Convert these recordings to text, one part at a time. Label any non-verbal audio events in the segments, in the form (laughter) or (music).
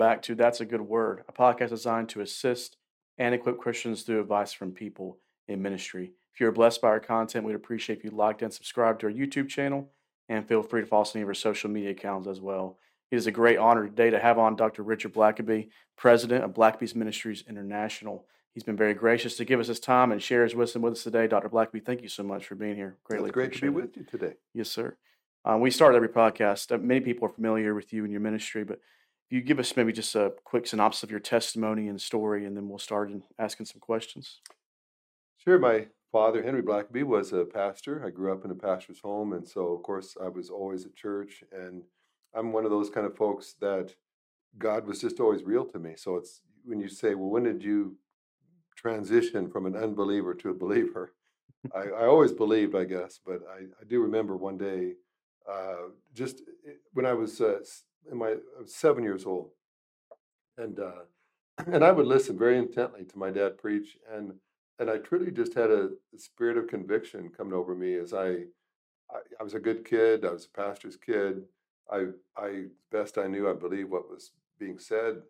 Back to That's a Good Word, a podcast designed to assist and equip Christians through advice from people in ministry. If you're blessed by our content, we'd appreciate if you liked and subscribed to our YouTube channel, and feel free to follow us on any of our social media accounts as well. It is a great honor today to have on Dr. Richard Blackaby, President of Blackaby's Ministries International. He's been very gracious to give us his time and share his wisdom with us today. Dr. Blackaby, thank you so much for being here. Greatly it's great to be it. with you today. Yes, sir. Uh, we start every podcast. Uh, many people are familiar with you and your ministry, but you give us maybe just a quick synopsis of your testimony and story, and then we'll start in asking some questions. Sure. My father, Henry Blackaby, was a pastor. I grew up in a pastor's home, and so of course I was always at church. And I'm one of those kind of folks that God was just always real to me. So it's when you say, "Well, when did you transition from an unbeliever to a believer?" I, I, always believed, I guess, but I, I do remember one day, uh, just eh, when I was uh, in my I was seven years old, and uh, (clears throat) and I would listen very intently to my dad preach, and and I truly just had a, a spirit of conviction coming over me as I, I, I was a good kid, I was a pastor's kid, I I best I knew I believed what was being said,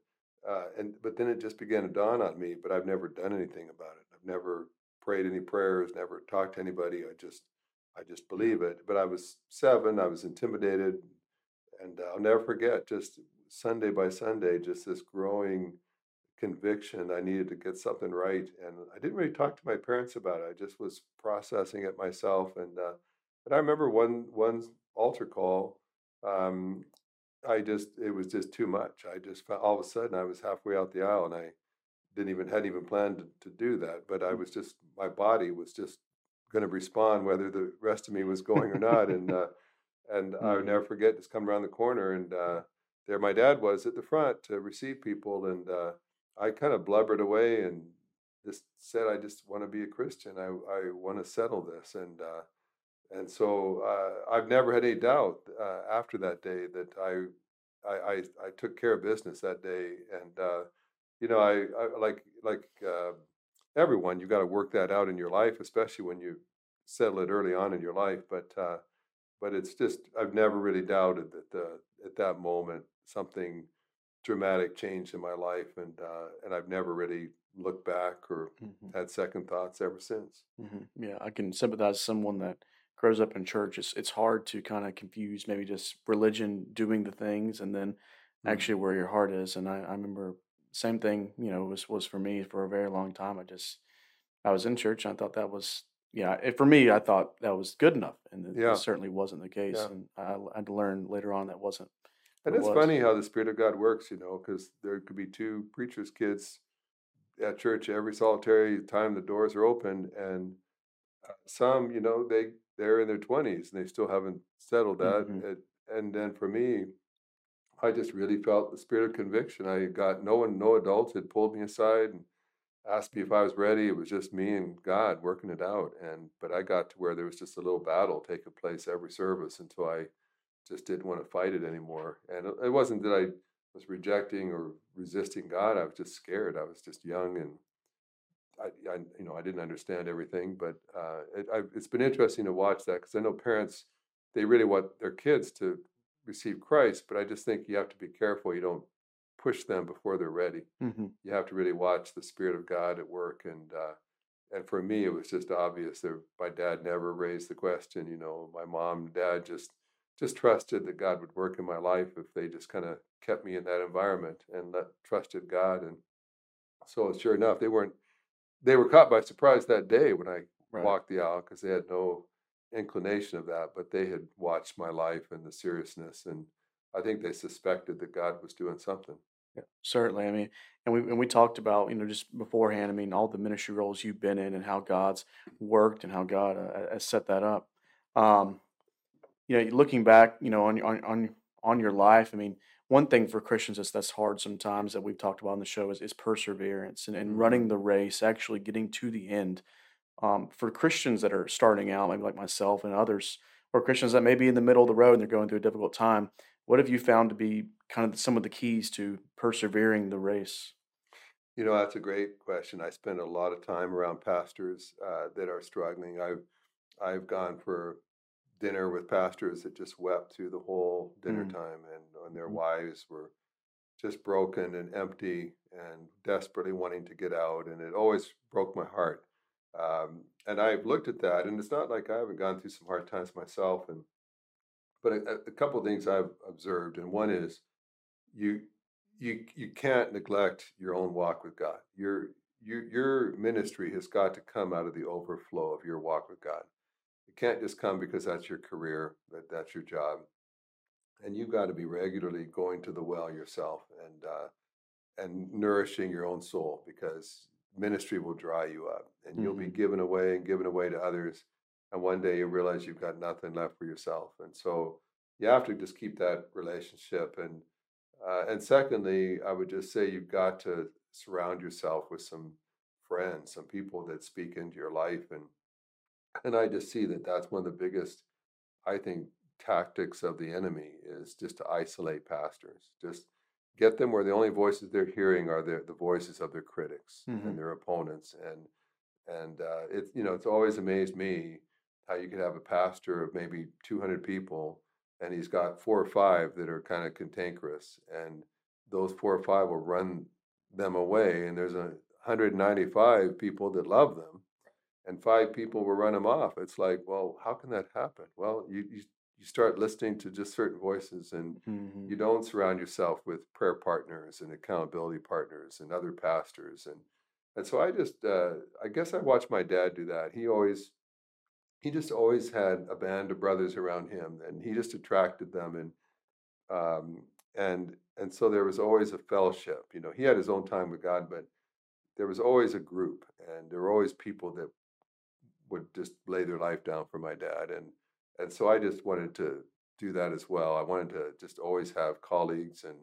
uh, and but then it just began to dawn on me. But I've never done anything about it. I've never prayed any prayers, never talked to anybody. I just I just believe it. But I was seven. I was intimidated, and uh, I'll never forget just Sunday by Sunday, just this growing conviction I needed to get something right. And I didn't really talk to my parents about it. I just was processing it myself. And uh, and I remember one one altar call. Um, I just it was just too much. I just felt all of a sudden I was halfway out the aisle and I didn't even hadn't even planned to, to do that. But I was just my body was just going to respond whether the rest of me was going or not. And uh, and mm-hmm. I would mm-hmm. never forget just coming around the corner and uh, there my dad was at the front to receive people and uh, I kind of blubbered away and just said I just want to be a Christian. I I want to settle this and uh, and so uh, I've never had any doubt uh, after that day that I, I, I I took care of business that day and uh, you know I, I like like uh, everyone you got to work that out in your life especially when you settle it early on in your life but uh, but it's just I've never really doubted that the, at that moment something dramatic changed in my life, and uh, and I've never really looked back or mm-hmm. had second thoughts ever since. Mm-hmm. Yeah, I can sympathize with someone that grows up in church. It's it's hard to kind of confuse maybe just religion doing the things and then mm-hmm. actually where your heart is. And I, I remember same thing. You know, was was for me for a very long time. I just I was in church and I thought that was yeah, it, for me, I thought that was good enough, and it, yeah. it certainly wasn't the case. Yeah. And I, I, had to learn later on that wasn't. And it's funny how the Spirit of God works, you know, because there could be two preachers' kids at church every solitary time the doors are open, and uh, some, you know, they they're in their twenties and they still haven't settled that. Mm-hmm. It, and then for me, I just really felt the spirit of conviction. I got no one, no adults had pulled me aside and asked me if I was ready. It was just me and God working it out. And but I got to where there was just a little battle taking place every service until I just didn't want to fight it anymore. And it wasn't that I was rejecting or resisting God. I was just scared. I was just young and I, I you know I didn't understand everything. But uh, it, I, it's been interesting to watch that because I know parents they really want their kids to receive Christ, but I just think you have to be careful. You don't push them before they're ready. Mm-hmm. You have to really watch the Spirit of God at work. And uh, and for me, it was just obvious that my dad never raised the question. You know, my mom and dad just just trusted that God would work in my life if they just kind of kept me in that environment and let, trusted God. And so, sure enough, they weren't they were caught by surprise that day when I right. walked the aisle because they had no inclination of that, but they had watched my life and the seriousness and I think they suspected that God was doing something. Yeah, certainly. I mean, and we and we talked about you know just beforehand. I mean, all the ministry roles you've been in and how God's worked and how God uh, has set that up. Um, you know, looking back, you know, on on on on your life. I mean, one thing for Christians that's that's hard sometimes that we've talked about on the show is is perseverance and, and running mm-hmm. the race, actually getting to the end. Um, for Christians that are starting out, maybe like myself and others, or Christians that may be in the middle of the road and they're going through a difficult time, what have you found to be kind of some of the keys to persevering the race? You know, that's a great question. I spend a lot of time around pastors uh, that are struggling. I've I've gone for dinner with pastors that just wept through the whole dinner mm. time, and, and their mm. wives were just broken and empty and desperately wanting to get out. And it always broke my heart. Um, and I've looked at that, and it's not like I haven't gone through some hard times myself. And but a, a couple of things I've observed, and one is you you you can't neglect your own walk with God. Your your your ministry has got to come out of the overflow of your walk with God. It can't just come because that's your career, that that's your job, and you've got to be regularly going to the well yourself and uh, and nourishing your own soul because ministry will dry you up, and mm-hmm. you'll be mm-hmm. given away and given away to others, and one day you realize you've got nothing left for yourself, and so you have to just keep that relationship and uh, and secondly, I would just say you've got to surround yourself with some friends, some people that speak into your life, and and I just see that that's one of the biggest, I think, tactics of the enemy is just to isolate pastors, just get them where the only voices they're hearing are the the voices of their critics mm-hmm. and their opponents, and and uh, it's you know it's always amazed me how you could have a pastor of maybe 200 people and he's got four or five that are kind of cantankerous, and those four or five will run them away, and there's a 195 people that love them, and five people will run them off. It's like, well, how can that happen? Well, you you, you start listening to just certain voices, and mm-hmm. you don't surround yourself with prayer partners and accountability partners and other pastors, and and so I just uh, I guess I watched my dad do that. He always he just always had a band of brothers around him, and he just attracted them, and um, and and so there was always a fellowship. You know, he had his own time with God, but there was always a group, and there were always people that would just lay their life down for my dad, and and so I just wanted to do that as well. I wanted to just always have colleagues and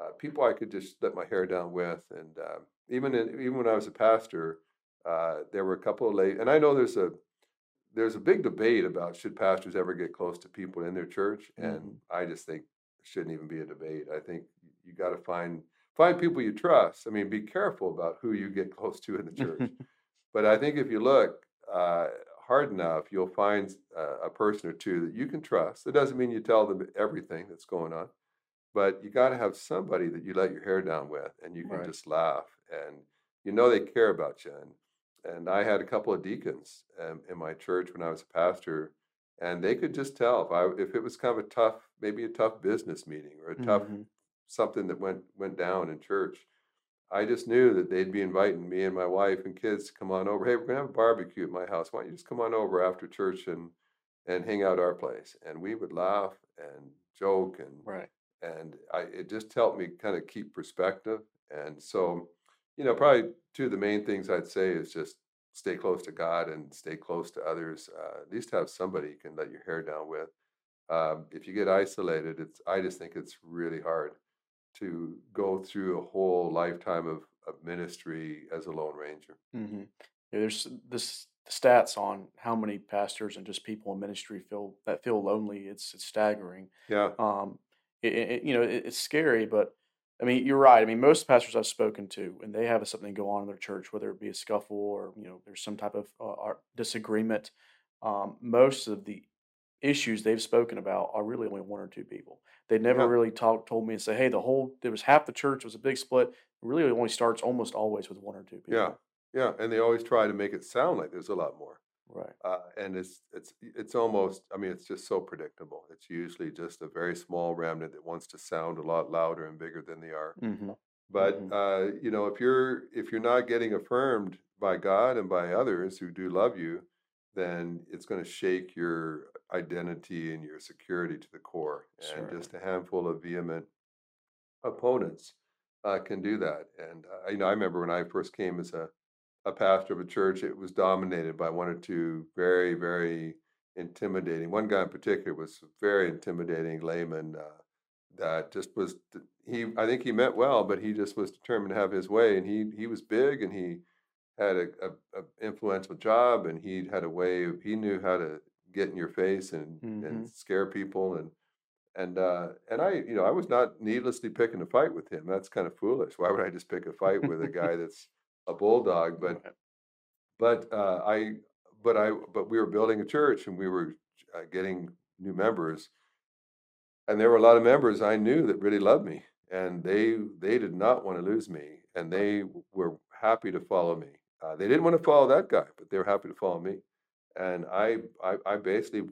uh, people I could just let my hair down with, and uh, even in, even when I was a pastor, uh, there were a couple of late, and I know there's a there's a big debate about should pastors ever get close to people in their church, and mm-hmm. I just think it shouldn't even be a debate. I think you got to find find people you trust. I mean, be careful about who you get (laughs) close to in the church. (laughs) but I think if you look uh, hard enough, you'll find uh, a person or two that you can trust. It doesn't mean you tell them everything that's going on, but you got to have somebody that you let your hair down with, and you can right. just laugh, and you know they care about you. And and I had a couple of deacons um, in my church when I was a pastor, and they could just tell if I if it was kind of a tough, maybe a tough business meeting or a tough mm-hmm. something that went went down in church. I just knew that they'd be inviting me and my wife and kids to come on over. Hey, we're gonna have a barbecue at my house. Why don't you just come on over after church and and hang out our place? And we would laugh and joke and right. And I it just helped me kind of keep perspective. And so you know, probably two of the main things I'd say is just stay close to God and stay close to others. Uh, at least have somebody you can let your hair down with. Um, if you get isolated, it's I just think it's really hard to go through a whole lifetime of, of ministry as a lone ranger. Mm-hmm. Yeah, there's this stats on how many pastors and just people in ministry feel that feel lonely. It's, it's staggering. Yeah. Um, it, it, you know, it, it's scary, but I mean, you're right. I mean, most pastors I've spoken to, and they have something go on in their church, whether it be a scuffle or you know there's some type of uh, disagreement. Um, most of the issues they've spoken about are really only one or two people. They never yeah. really talked, told me and say, "Hey, the whole there was half the church was a big split." It really only starts almost always with one or two people. Yeah, yeah, and they always try to make it sound like there's a lot more. Right. Uh, and it's it's it's almost I mean it's just so predictable. It's usually just a very small remnant that wants to sound a lot louder and bigger than they are. Mm-hmm. But mm-hmm. uh, you know if you're if you're not getting affirmed by God and by others who do love you, then it's going to shake your identity and your security to the core. And just a handful of vehement opponents uh, can do that. And uh, you know I remember when I first came as a a pastor of a church, it was dominated by one or two very, very intimidating. One guy in particular was very intimidating layman uh, that just was he. I think he meant well, but he just was determined to have his way, and he he was big and he had a, a, a influential job, and he had a way. Of, he knew how to get in your face and mm-hmm. and scare people and and uh, and I, you know, I was not needlessly picking a fight with him. That's kind of foolish. Why would I just pick a fight with a guy (laughs) that's a bulldog, but but uh, I but I but we were building a church and we were uh, getting new members, and there were a lot of members I knew that really loved me, and they they did not want to lose me, and they were happy to follow me. Uh, they didn't want to follow that guy, but they were happy to follow me, and I I, I basically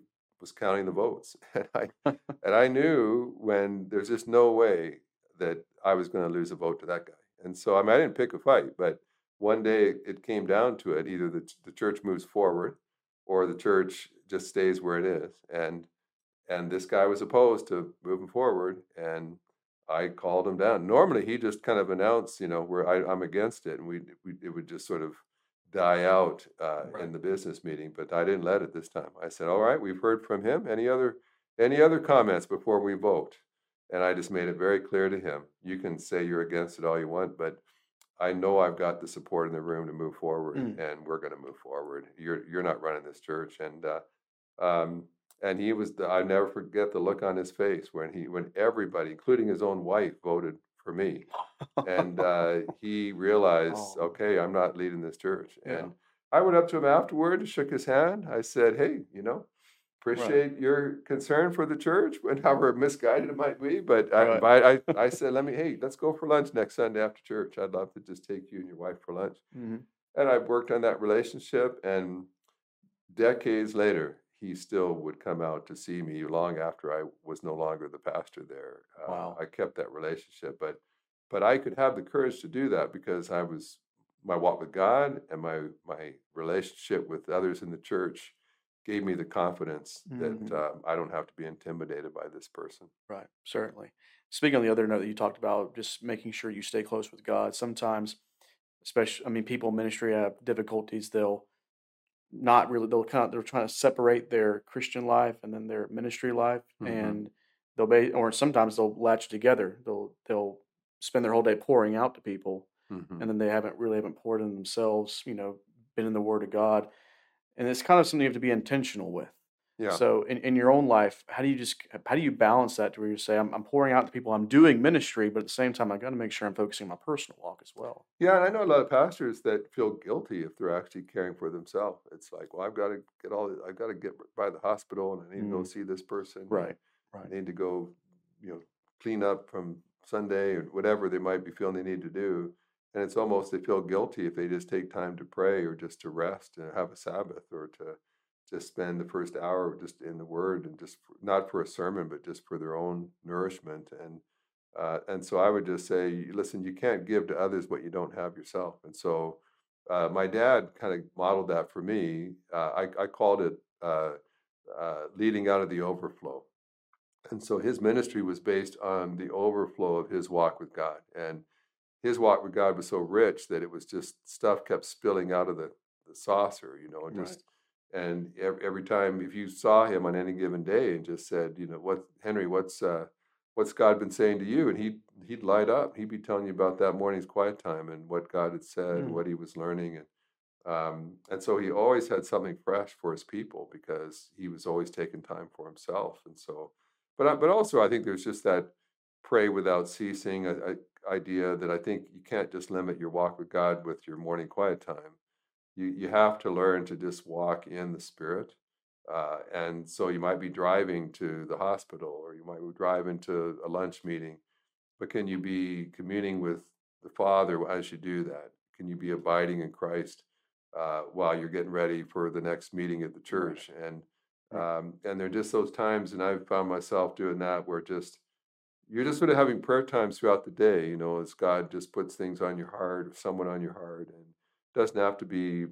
was counting the votes, (laughs) and I (laughs) and I knew when there's just no way that I was going to lose a vote to that guy, and so I mean I didn't pick a fight, but one day it came down to it: either the the church moves forward, or the church just stays where it is, and and this guy was opposed to moving forward, and I called him down. Normally, he just kind of announced, you know, where I, I'm against it, and we, we it would just sort of die out uh, Right. in the business meeting. But I didn't let it this time. I said, "All right, we've heard from him. Any other any other comments before we vote?" And I just made it very clear to him. You can say you're against it all you want, but I know I've got the support in the room to move forward, Mm. and we're going to move forward. You're you're not running this church, and uh, um, and he was the, I never forget the look on his face when he when everybody, including his own wife, voted for me, and uh, he (laughs) realized, Oh. okay, I'm not leading this church. Yeah. And I went up to him afterward, shook his hand. I said, hey, you know, appreciate your concern for the church, and however misguided it might be. But I, Right. but I, (laughs) I said, let me, hey, let's go for lunch next Sunday after church. I'd love to just take you and your wife for lunch. Mhm. And I worked on that relationship, and decades later, he still would come out to see me long after I was no longer the pastor there. Uh, Wow. I kept that relationship, but but I could have the courage to do that because I was my walk with God and my my relationship with others in the church gave me the confidence Mhm. that uh, I don't have to be intimidated by this person. Right, certainly. Speaking on the other note that you talked about, just making sure you stay close with God. Sometimes, especially, I mean, people in ministry have difficulties. They'll not really, they'll kind of, they're trying to separate their Christian life and then their ministry life, Mhm. and they'll be, or sometimes they'll latch together. They'll they'll spend their whole day pouring out to people, Mhm. and then they haven't really haven't poured in themselves. You know, been in the Word of God, and it's kind of something you have to be intentional with. Yeah. So in, in your own life, how do you just how do you balance that to where you say I'm, I'm pouring out to people, I'm doing ministry, but at the same time I got to make sure I'm focusing on my personal walk as well. Yeah, and I know a lot of pastors that feel guilty if they're actually caring for themselves. It's like, well, I've got to get all, I've got to get by the hospital, and I need to go Mm. see this person. and Right, I right. need to go, you know, clean up from Sunday or whatever they might be feeling they need to do. And it's almost they feel guilty if they just take time to pray or just to rest and have a Sabbath or to just spend the first hour just in the Word and just not for a sermon, but just for their own nourishment. And uh, and so I would just say, listen, you can't give to others what you don't have yourself. And so uh, my dad kind of modeled that for me. Uh, I, I called it uh, uh, leading out of the overflow. And so his ministry was based on the overflow of his walk with God. And his walk with God was so rich that it was just stuff kept spilling out of the, the saucer, you know, and Right. just and every, every time if you saw him on any given day and just said, you know, what Henry, what's uh, what's God been saying to you? And he'd he'd light up. He'd be telling you about that morning's quiet time and what God had said, Mm. what he was learning, and um, and so he always had something fresh for his people because he was always taking time for himself. And so, but I- but also I think there's just that pray without ceasing a, a idea that I think you can't just limit your walk with God with your morning quiet time. You you have to learn to just walk in the Spirit. Uh, and so you might be driving to the hospital or you might be driving to a lunch meeting, but can you be communing with the Father as you do that? Can you be abiding in Christ uh, while you're getting ready for the next meeting at the church? And um, and there are just those times, and I've found myself doing that where just you're just sort of having prayer times throughout the day, you know, as God just puts things on your heart or someone on your heart, and it doesn't have to be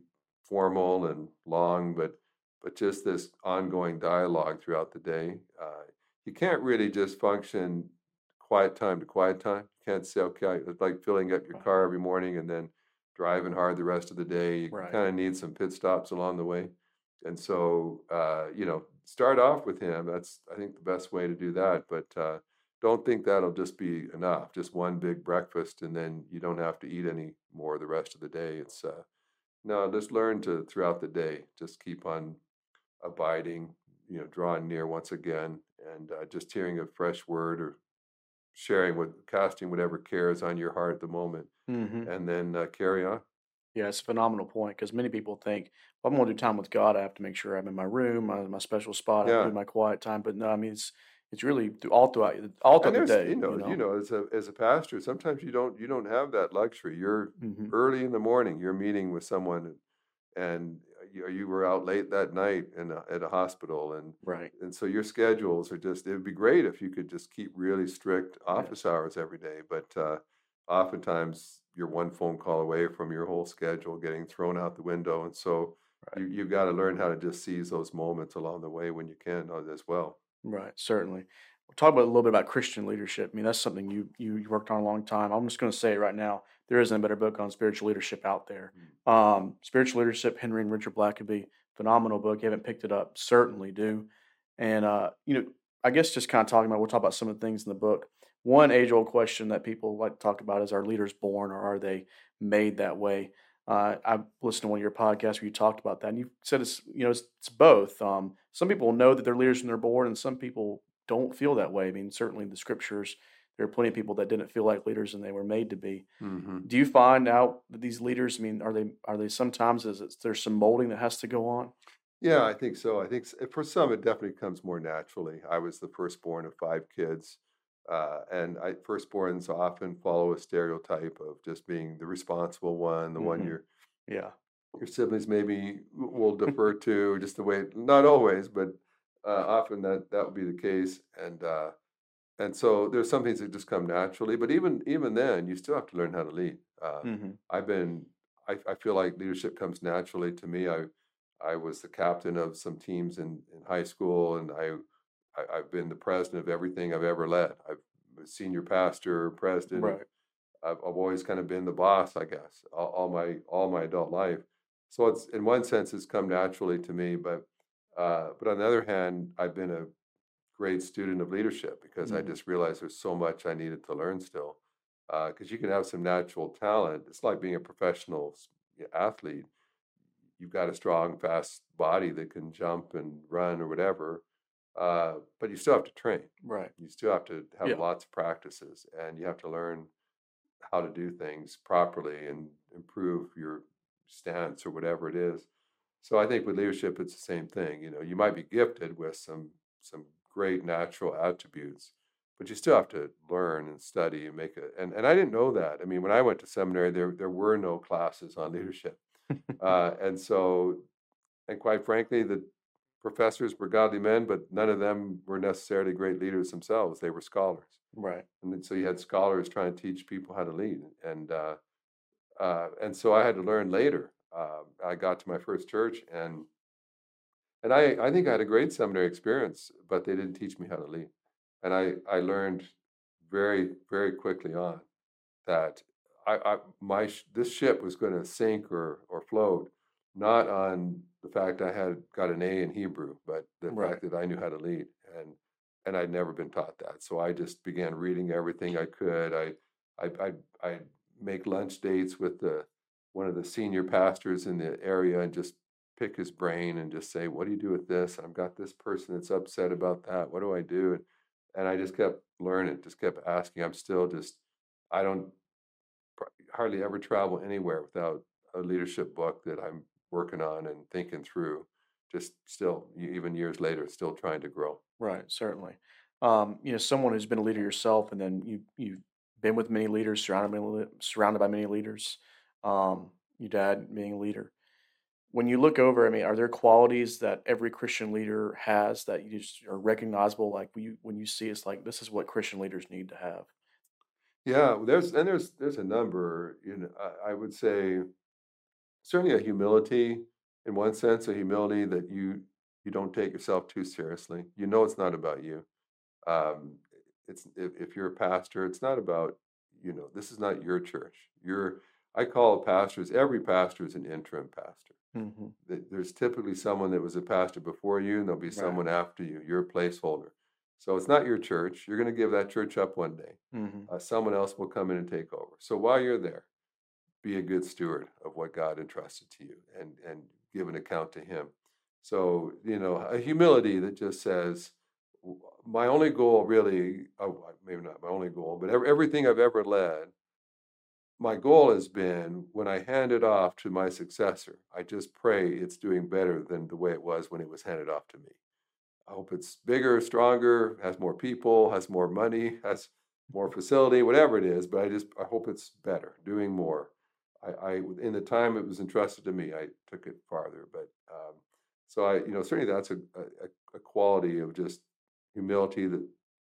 formal and long, but but just this ongoing dialogue throughout the day. Uh, you can't really just function quiet time to quiet time. You can't say, okay, it's like filling up your car every morning and then driving hard the rest of the day. You Right. kind of need some pit stops along the way. And so, uh, you know, start off with him. That's, I think, the best way to do that. But uh, don't think that'll just be enough. Just one big breakfast, and then you don't have to eat any more the rest of the day. It's uh, no, just learn to throughout the day. Just keep on abiding. You know, drawing near once again, and uh, just hearing a fresh word or sharing what, casting whatever cares on your heart at the moment, hmm and then uh, carry on. Yeah, it's a phenomenal point because many people think, well, I'm going to do time with God. I have to make sure I'm in my room, my, my special spot. I Yeah. to do my quiet time. But no, I mean, it's it's really all throughout all throughout the day. you know, You you know. know, as a as a pastor, sometimes you don't you don't have that luxury. You're hmm early in the morning. You're meeting with someone, and you, you were out late that night in a, at a hospital, and Right. and so your schedules are just. It would be great if you could just keep really strict office hours every day, but uh, oftentimes you're one phone call away from your whole schedule getting thrown out the window, and so Right. you you've got to learn how to just seize those moments along the way when you can uh, as well. Right. Certainly. We'll talk about a little bit about Christian leadership. I mean, that's something you you, worked on a long time. I'm just going to say it right now. There isn't a better book on spiritual leadership out there. Um, spiritual leadership, Henry and Richard Blackaby, phenomenal book. You haven't picked it up, certainly do. And uh, you know, I guess just kind of talking about. We'll talk about some of the things in the book. One age old question that people like to talk about is: Are leaders born, or are they made that way? Uh, I listened to one of your podcasts where you talked about that, and you said it's you know it's, it's both. Um, some people know that they're leaders when they're born, and some people don't feel that way. I mean, certainly in the scriptures, there are plenty of people that didn't feel like leaders and they were made to be. hmm Do you find out that these leaders? I mean, are they are they sometimes is it, there's some molding that has to go on? Yeah, I think so. I think for some it definitely comes more naturally. I was the firstborn of five kids, uh, and I firstborns often follow a stereotype of just being the responsible one, the one hmm your Yeah. your siblings maybe will (laughs) defer to, just the way. Not always, but uh, often that that would be the case. And uh, and so there's some things that just come naturally. But even even then, you still have to learn how to lead. Uh, hmm I've been, I, I feel like leadership comes naturally to me. I, I was the captain of some teams in, in high school, and I, I, I've been the president of everything I've ever led. I've been senior pastor, president. Right. I've, I've always kind of been the boss, I guess, all, all my all my adult life. So it's in one sense it's come naturally to me, but uh, but on the other hand, I've been a great student of leadership because I hmm just realized there's so much I needed to learn still. Because you can have some natural talent. It's like being a professional athlete. You've got a strong, fast body that can jump and run or whatever, uh, but you still have to train. Right. You still have to have Yeah. lots of practices, and you have to learn how to do things properly and improve your stance or whatever it is. So I think with leadership, it's the same thing. You know, you might be gifted with some some great natural attributes, but you still have to learn and study and make it. And and I didn't know that. I mean, when I went to seminary, there there were no classes on leadership, (laughs) uh, and so and quite frankly, the professors were godly men, but none of them were necessarily great leaders themselves. They were scholars, right. and so you had scholars trying to teach people how to lead, and uh, uh, and so I had to learn later. Uh, I got to my first church, and and I I think I had a great seminary experience, but they didn't teach me how to lead, and I I learned very very quickly on that I, I my this ship was going to sink or or float, not on the fact I had got an A in Hebrew, but the Right. fact that I knew how to lead, and and I'd never been taught that. So I just began reading everything I could. I I I I make lunch dates with the one of the senior pastors in the area and just pick his brain and just say, "What do you do with this? I've got this person that's upset about that. What do I do?" And and I just kept learning, just kept asking. I'm still just I don't hardly ever travel anywhere without a leadership book that I'm working on and thinking through. Just still, even years later, still trying to grow. Right. Certainly. Um, you know, someone who's been a leader yourself, and then you you've been with many leaders, surrounded by, surrounded by many leaders. Um, your dad being a leader. When you look over, I mean, are there qualities that every Christian leader has that you just are recognizable? Like when you when you see, it's like this is what Christian leaders need to have. Yeah, there's and there's there's a number. You know, I, I would say certainly a humility in one sense, a humility that you you don't take yourself too seriously. You know, it's not about you. Um, it's if, if you're a pastor, it's not about you know. This is not your church. You're I call pastors. Every pastor is an interim pastor. hmm There's typically someone that was a pastor before you, and there'll be Right. someone after you. You're a placeholder. So it's not your church. You're going to give that church up one day hmm uh, someone else will come in and take over. So while you're there, be a good steward of what God entrusted to you and, and give an account to Him. So, you know, a humility that just says, my only goal really, oh, maybe not my only goal, but everything I've ever led, my goal has been when I hand it off to my successor, I just pray it's doing better than the way it was when it was handed off to me. I hope it's bigger, stronger, has more people, has more money, has more facility, whatever it is. But I just I hope it's better, doing more. I, I in the time it was entrusted to me, I took it farther. But um, so I, you know, certainly that's a, a, a quality of just humility that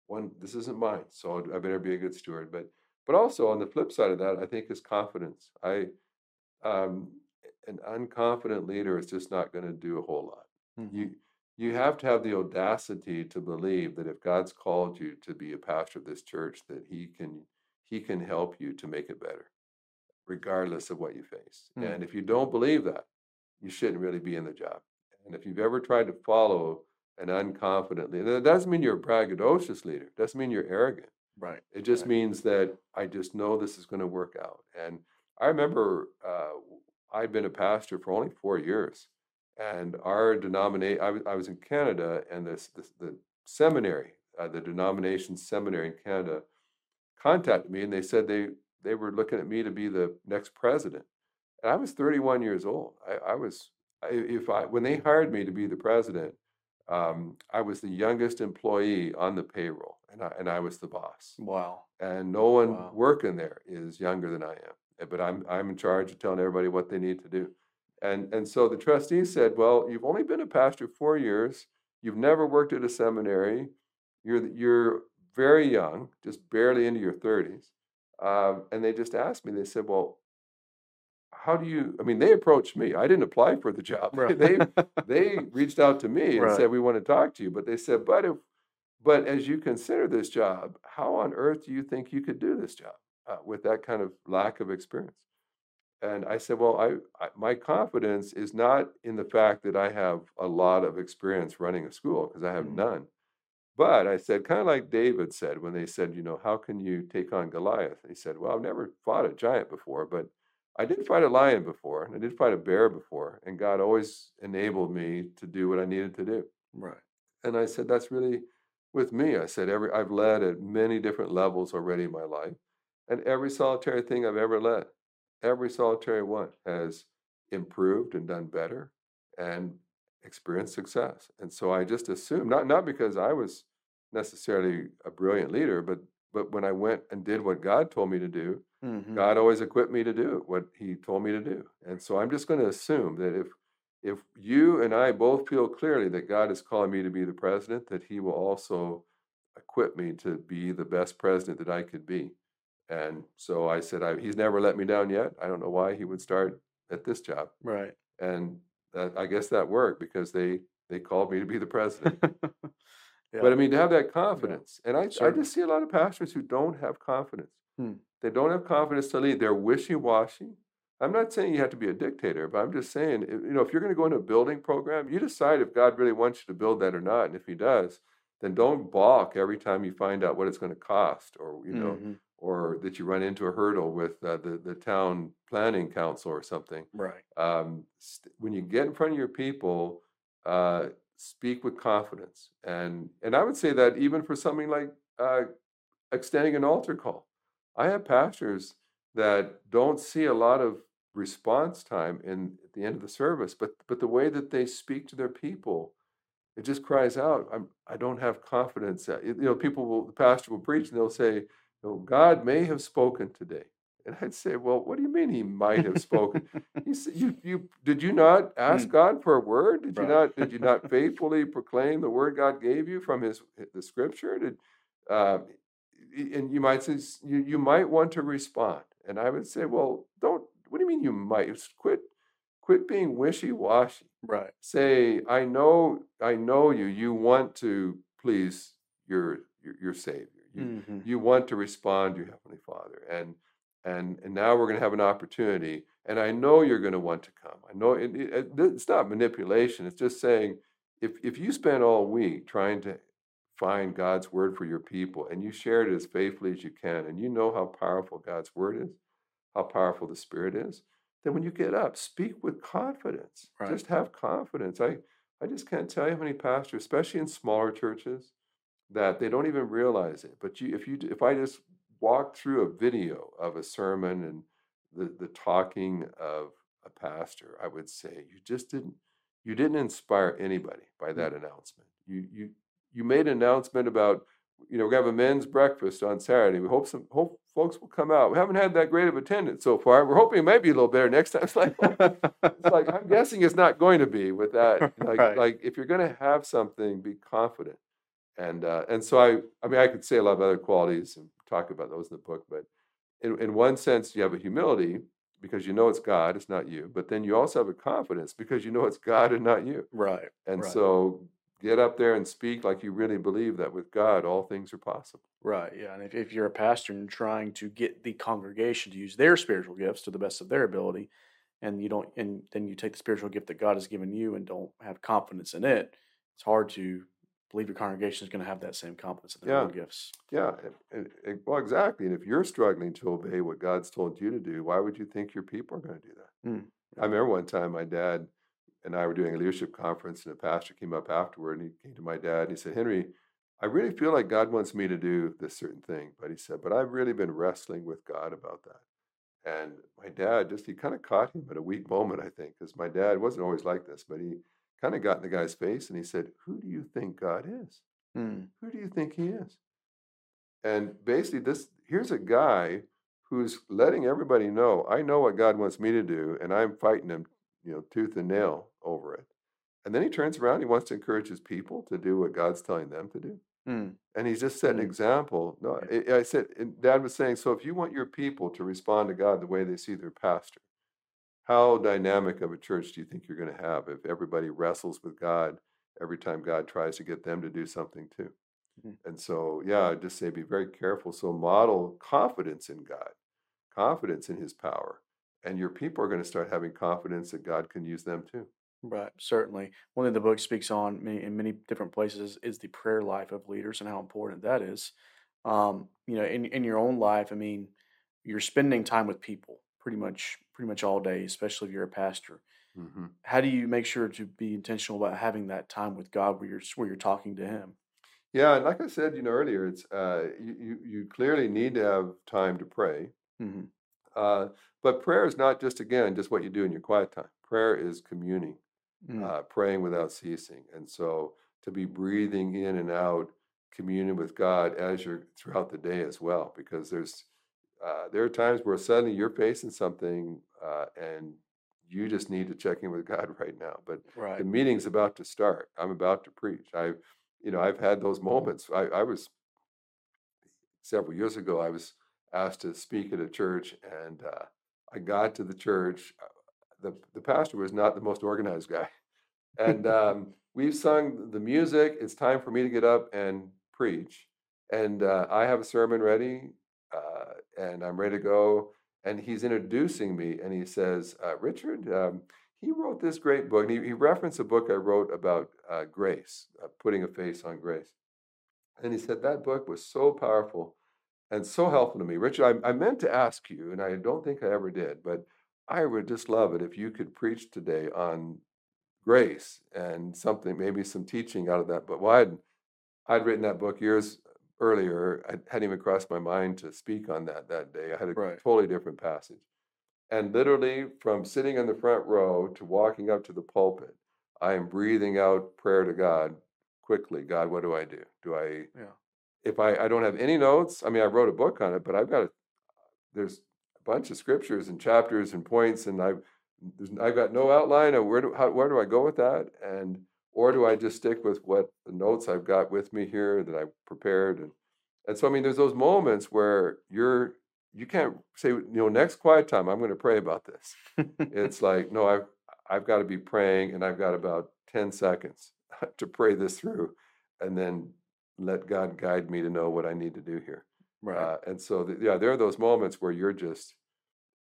one, this isn't mine, so I better be a good steward. But but also on the flip side of that, I think is confidence. I um, an unconfident leader is just not going to do a whole lot. Mhm. You you have to have the audacity to believe that if God's called you to be a pastor of this church, that He can He can help you to make it better, regardless of what you face. Mm. And if you don't believe that, you shouldn't really be in the job. And if you've ever tried to follow an unconfident leader, that doesn't mean you're a braggadocious leader. It doesn't mean you're arrogant. Right. It just Right. means that I just know this is going to work out. And I remember uh, I'd been a pastor for only four years, and our denomination, I was, I was in Canada, and this, this the seminary, uh, the denomination seminary in Canada, contacted me, and they said they they were looking at me to be the next president. And I was 31 years old. I, I was if I when they hired me to be the president, um, I was the youngest employee on the payroll, and I, and I was the boss Wow. and no one Wow. working there is younger than I am. eh, But I'm I'm in charge of telling everybody what they need to do. And and so the trustee said, "Well, you've only been a pastor four years. You've never worked at a seminary. You're you're very young, just barely into your 30s." Um, and they just asked me. They said, "Well, how do you?" I mean, they approached me. I didn't apply for the job. Right. (laughs) they (laughs) they reached out to me and Right. said, "We want to talk to you." But they said, "But if but as you consider this job, how on earth do you think you could do this job uh, with that kind of lack of experience?" And I said, "Well, I, I my confidence is not in the fact that I have a lot of experience running a school because I have Mhm. none." But I said, kind of like David said when they said, you know, how can you take on Goliath? He said, well, I've never fought a giant before, but I did fight a lion before, and I did fight a bear before, and God always enabled me to do what I needed to do. Right. And I said, that's really with me. I said, every I've led at many different levels already in my life, and every solitary thing I've ever led, every solitary one has improved and done better and experienced success. And so I just assumed, not not because I was necessarily a brilliant leader, but but when I went and did what God told me to do, Mhm. God always equipped me to do what He told me to do. And so I'm just going to assume that if if you and I both feel clearly that God is calling me to be the president, that He will also equip me to be the best president that I could be. And so I said, I, He's never let me down yet. I don't know why He would start at this job. Right. And that, I guess that worked because they they called me to be the president. (laughs) yeah. But I mean, to have that confidence, and I, I just see a lot of pastors who don't have confidence. Hmm. They don't have confidence to lead. They're wishy washy. I'm not saying you have to be a dictator, but I'm just saying, if- you know, if you're going to go into a building program, you decide if God really wants you to build that or not. And if He does, then don't balk every time you find out what it's going to cost, or you know, Mhm. or that you run into a hurdle with uh, the the town planning council or something Right. um, st- when you get in front of your people, uh, speak with confidence, and and I would say that even for something like uh, extending an altar call, I have pastors that don't see a lot of response time in at the end of the service, but but the way that they speak to their people, it just cries out, I'm, I don't have confidence. That, you know, people will, the pastor will preach and they'll say, "Oh, God may have spoken today," and I'd say, "Well, what do you mean He might have (laughs) spoken?" You, s- you, you did you not ask Mm. God for a word? Did you not did you not faithfully proclaim the word God gave you from His the Scripture? Did uh, and you might say you you might want to respond, and I would say, well, don't. What do you mean you might? Just Quit quit being wishy washy. Right. Say, I know I know you. You want to please your your, your Savior. You, Mhm. you want to respond to your heavenly father and and and now we're going to have an opportunity and i know you're going to want to come i know it, it, it- it's not manipulation it's just saying if if you spend all week trying to find god's word for your people and you share it as faithfully as you can and you know how powerful god's word is how powerful the spirit is then when you get up speak with confidence Right. just have confidence i i just can't tell you how many pastors especially in smaller churches that they don't even realize it. But you, if you, if I just walk through a video of a sermon and the the talking of a pastor, I would say you just didn't, you didn't inspire anybody by mm. that announcement. You you you made an announcement about you know, we have a men's breakfast on Saturday. We hope some hope folks will come out. We haven't had that great of attendance so far. We're hoping it might be a little better next time. (laughs) It's like, oh, it's like I'm (laughs) guessing it's not going to be with that. Like, Right. like if you're going to have something, be confident. And uh, and so I I mean I could say a lot of other qualities and talk about those in the book, but in in one sense you have a humility because you know it's God, it's not you. But then you also have a confidence because you know it's God and not you. Right. And Right. so get up there and speak like you really believe that with God all things are possible. Right. Yeah. And if, if you're a pastor and you're trying to get the congregation to use their spiritual gifts to the best of their ability, and you don't, and then you take the spiritual gift that God has given you and don't have confidence in it, it's hard to believe your congregation is going to have that same confidence in their own gifts. Yeah, and, and- well, exactly. And if you're struggling to obey what God's told you to do, why would you think your people are going to do that? Mm, I remember one time my dad and I were doing a leadership conference, and a pastor came up afterward and he came to my dad and he said, Henry, I really feel like God wants me to do this certain thing. But he said, but I've really been wrestling with God about that. And my dad just, he kind of caught him at a weak moment, I think, because my dad wasn't always like this, but he kind of got in the guy's face and he said, Who do you think God is? mm, Who do you think he is? And basically, this here's a guy who's letting everybody know, I know what God wants me to do, and I'm fighting him, you know, tooth and nail over it. And then he turns around, he wants to encourage his people to do what God's telling them to do. mm, And he's just set an Mm. example. No, I, I said, and Dad was saying, so if you want your people to respond to God the way they see their pastor, how dynamic of a church do you think you're going to have if everybody wrestles with God every time God tries to get them to do something too? Mhm. And so, yeah, I just say be very careful. So model confidence in God, confidence in His power, and your people are going to start having confidence that God can use them too. right. Certainly. One thing the book speaks on many, in many different places is the prayer life of leaders and how important that is. Um, you know, in, in your own life, I mean, you're spending time with people pretty much pretty much all day, especially if you're a pastor. hmm how do you make sure to be intentional about having that time with God where you're where you're talking to Him? Yeah, and like I said, you know earlier, it's uh, you, you clearly need to have time to pray. hmm Uh, but prayer is not just again just what you do in your quiet time. Prayer is communing, Mm. uh, praying without ceasing, and so to be breathing in and out, communing with God as you're throughout the day as well. Because there's uh, there are times where suddenly you're facing something uh, and you just need to check in with (laughs) God right now. But Right. the meeting's about to start. I'm about to preach. I've, you know, I've had those moments. I, I was several years ago. I was asked to speak at a church, and uh, I got to the church. uh, the The pastor was not the most organized guy, (laughs) and um, we've sung the music. It's time for me to get up and preach, and uh, I have a sermon ready, uh, and I'm ready to go. And he's introducing me, and he says, uh, "Richard." Um, he wrote this great book. And he, he referenced a book I wrote about uh, grace, uh, putting a face on grace. And he said that book was so powerful and so helpful to me. Richard, I, I meant to ask you, and I don't think I ever did, but I would just love it if you could preach today on grace and something, maybe some teaching out of that. But well, I'd, I'd written that book years earlier. I hadn't even crossed my mind to speak on that that day. I had a Right. totally different passage. And literally, from sitting in the front row to walking up to the pulpit, I am breathing out prayer to God quickly. God, what do I do? Do I, Yeah. if I, I don't have any notes, I mean, I wrote a book on it, but I've got, a, there's a bunch of scriptures and chapters and points, and I've, there's, I've got no outline of where do, how, where do I go with that? And, or do I just stick with what the notes I've got with me here that I've prepared? And, and so, I mean, there's those moments where you're, you can't say, you know, next quiet time, I'm going to pray about this. (laughs) It's like, no, I've, I've got to be praying and I've got about 10 seconds (laughs) to pray this through and then let God guide me to know what I need to do here. right. Uh, and so, th- yeah, there are those moments where you're just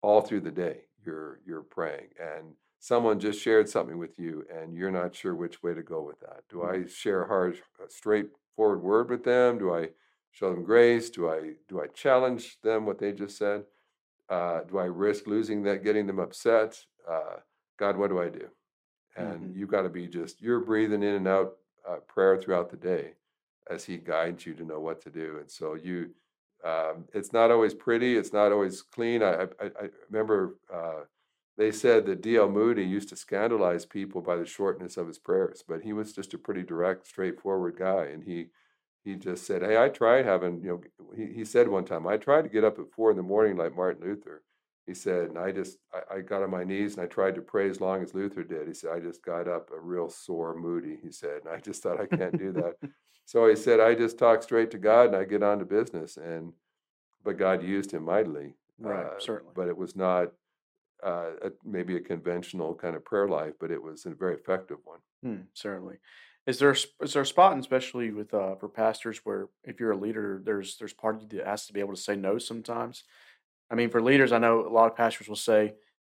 all through the day, you're, you're praying and someone just shared something with you and you're not sure which way to go with that. Do I share a hard, straightforward word with them? Do I show them grace? Do I, do I challenge them what they just said? Uh, do I risk losing that, getting them upset? Uh, God, what do I do? And Mhm. you've got to be just, you're breathing in and out uh, prayer throughout the day as He guides you to know what to do. And so you, um, it's not always pretty, it's not always clean. I, I, I I remember uh, they said that D.L. Moody used to scandalize people by the shortness of his prayers, but he was just a pretty direct, straightforward guy. And he he just said, Hey, I tried having, you know, he, he said one time, I tried to get up at four in the morning like Martin Luther. He said, and I just, I, I got on my knees and I tried to pray as long as Luther did. He said, I just got up a real sore moody, he said. And I just thought, I can't do that. (laughs) so he said, I just talk straight to God and I get on to business. And, but God used him mightily. Right, uh, certainly. But it was not uh, a, maybe a conventional kind of prayer life, but it was a very effective one. Hmm, certainly. Is there is there a spot, especially with uh, for pastors, where if you're a leader, there's there's part of you that has to be able to say no sometimes. I mean, for leaders, I know a lot of pastors will say,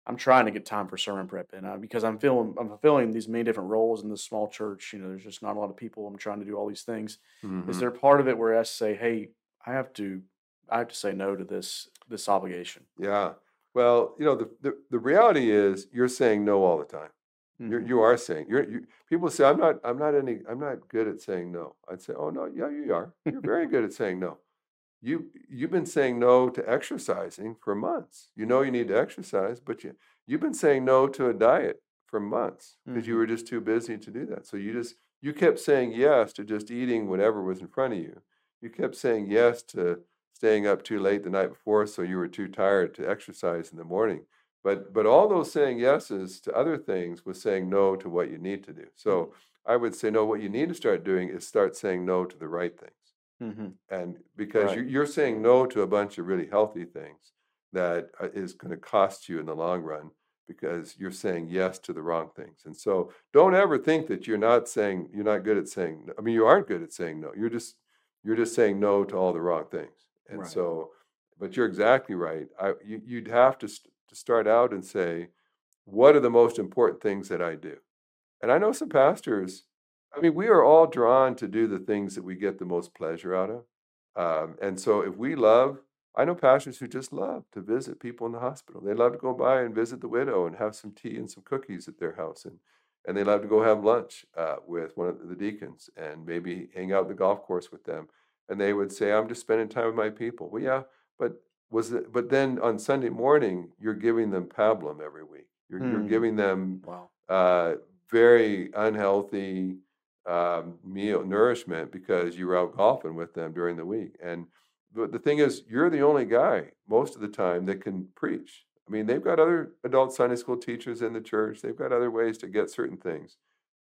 "I'm trying to get time for sermon prep," and because I'm feeling I'm fulfilling these many different roles in this small church, you know, there's just not a lot of people. I'm trying to do all these things. Mm-hmm. Is there part of it where I say, "Hey, I have to I have to say no to this this obligation"? Yeah. Well, you know, the, the, the reality is you're saying no all the time. Mm-hmm. You're, you are saying you're, you, people say I'm not I'm not any I'm not good at saying no. I'd say, oh no, yeah, you are. You're (laughs) very good at saying no. You you've been saying no to exercising for months. You know you need to exercise, but you you've been saying no to a diet for months because mm-hmm. you were just too busy to do that. So you just you kept saying yes to just eating whatever was in front of you. You kept saying yes to staying up too late the night before so you were too tired to exercise in the morning. But but all those saying yeses to other things was saying no to what you need to do. So mm-hmm. I would say no. What you need to start doing is start saying no to the right things. Mm-hmm. And because right. you're saying no to a bunch of really healthy things that uh, going to cost you in the long run because you're saying yes to the wrong things. And so don't ever think that you're not saying you're not good at saying No. I mean you aren't good at saying no. You're just you're just saying no to all the wrong things. And right. so but you're exactly right. I you, would have to st- to start out and say, what are the most important things that I do? And I know some pastors, I mean, we are all drawn to do the things that we get the most pleasure out of. Um, and so if we love, I know pastors who just love to visit people in the hospital. They love to go by and visit the widow and have some tea and some cookies at their house. And, and they love to go have lunch uh, with one of the deacons and maybe hang out at the golf course with them. And they would say, I'm just spending time with my people. Well, yeah, but was it, but then on Sunday morning, you're giving them pablum every week. You're, you're hmm. giving them wow. uh, very unhealthy um, meal nourishment because you were out golfing with them during the week. And but the thing is, you're the only guy most of the time that can preach. I mean, they've got other adult Sunday school teachers in the church. They've got other ways to get certain things,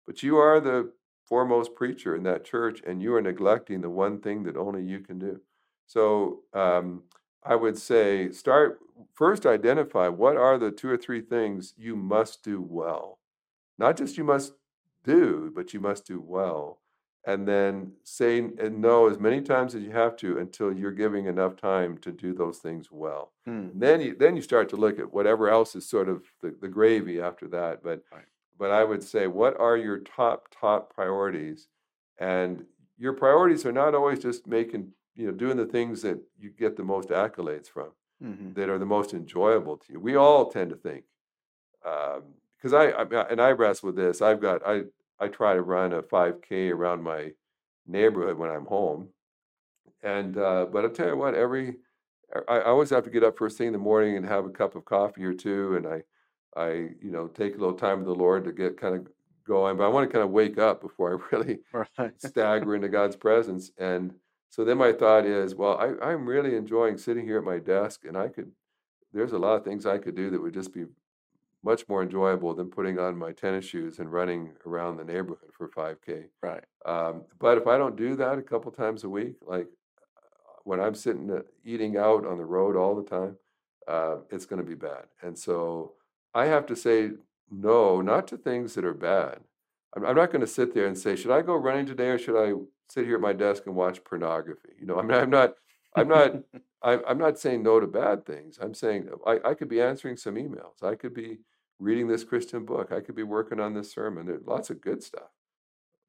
but you are the foremost preacher in that church, and you are neglecting the one thing that only you can do. So um, I would say start first identify what are the two or three things you must do well. Not just you must do, but you must do well. And then say and no as many times as you have to until you're giving enough time to do those things well. Hmm. Then you then you start to look at whatever else is sort of the, the gravy after that. But right. But I would say what are your top top priorities? And your priorities are not always just making you know doing the things that you get the most accolades from mm-hmm. that are the most enjoyable to you we all tend to think because um, I, I and i wrestle with this i've got i i try to run a 5k around my neighborhood when i'm home and uh, but i'll tell you what every I, I always have to get up first thing in the morning and have a cup of coffee or two and i i you know take a little time with the lord to get kind of going but i want to kind of wake up before (laughs) i really right. stagger into god's presence and so then my thought is, well, I, I'm really enjoying sitting here at my desk, and I could, there's a lot of things I could do that would just be much more enjoyable than putting on my tennis shoes and running around the neighborhood for 5K. Right. Um, but if I don't do that a couple times a week, like when I'm sitting uh, eating out on the road all the time, uh, it's going to be bad. And so I have to say no, not to things that are bad. I'm, I'm not going to sit there and say, should I go running today or should I sit here at my desk and watch pornography. You know, I mean, I'm not, I'm not, (laughs) I'm not saying no to bad things. I'm saying I, I could be answering some emails. I could be reading this Christian book. I could be working on this sermon. There's lots of good stuff.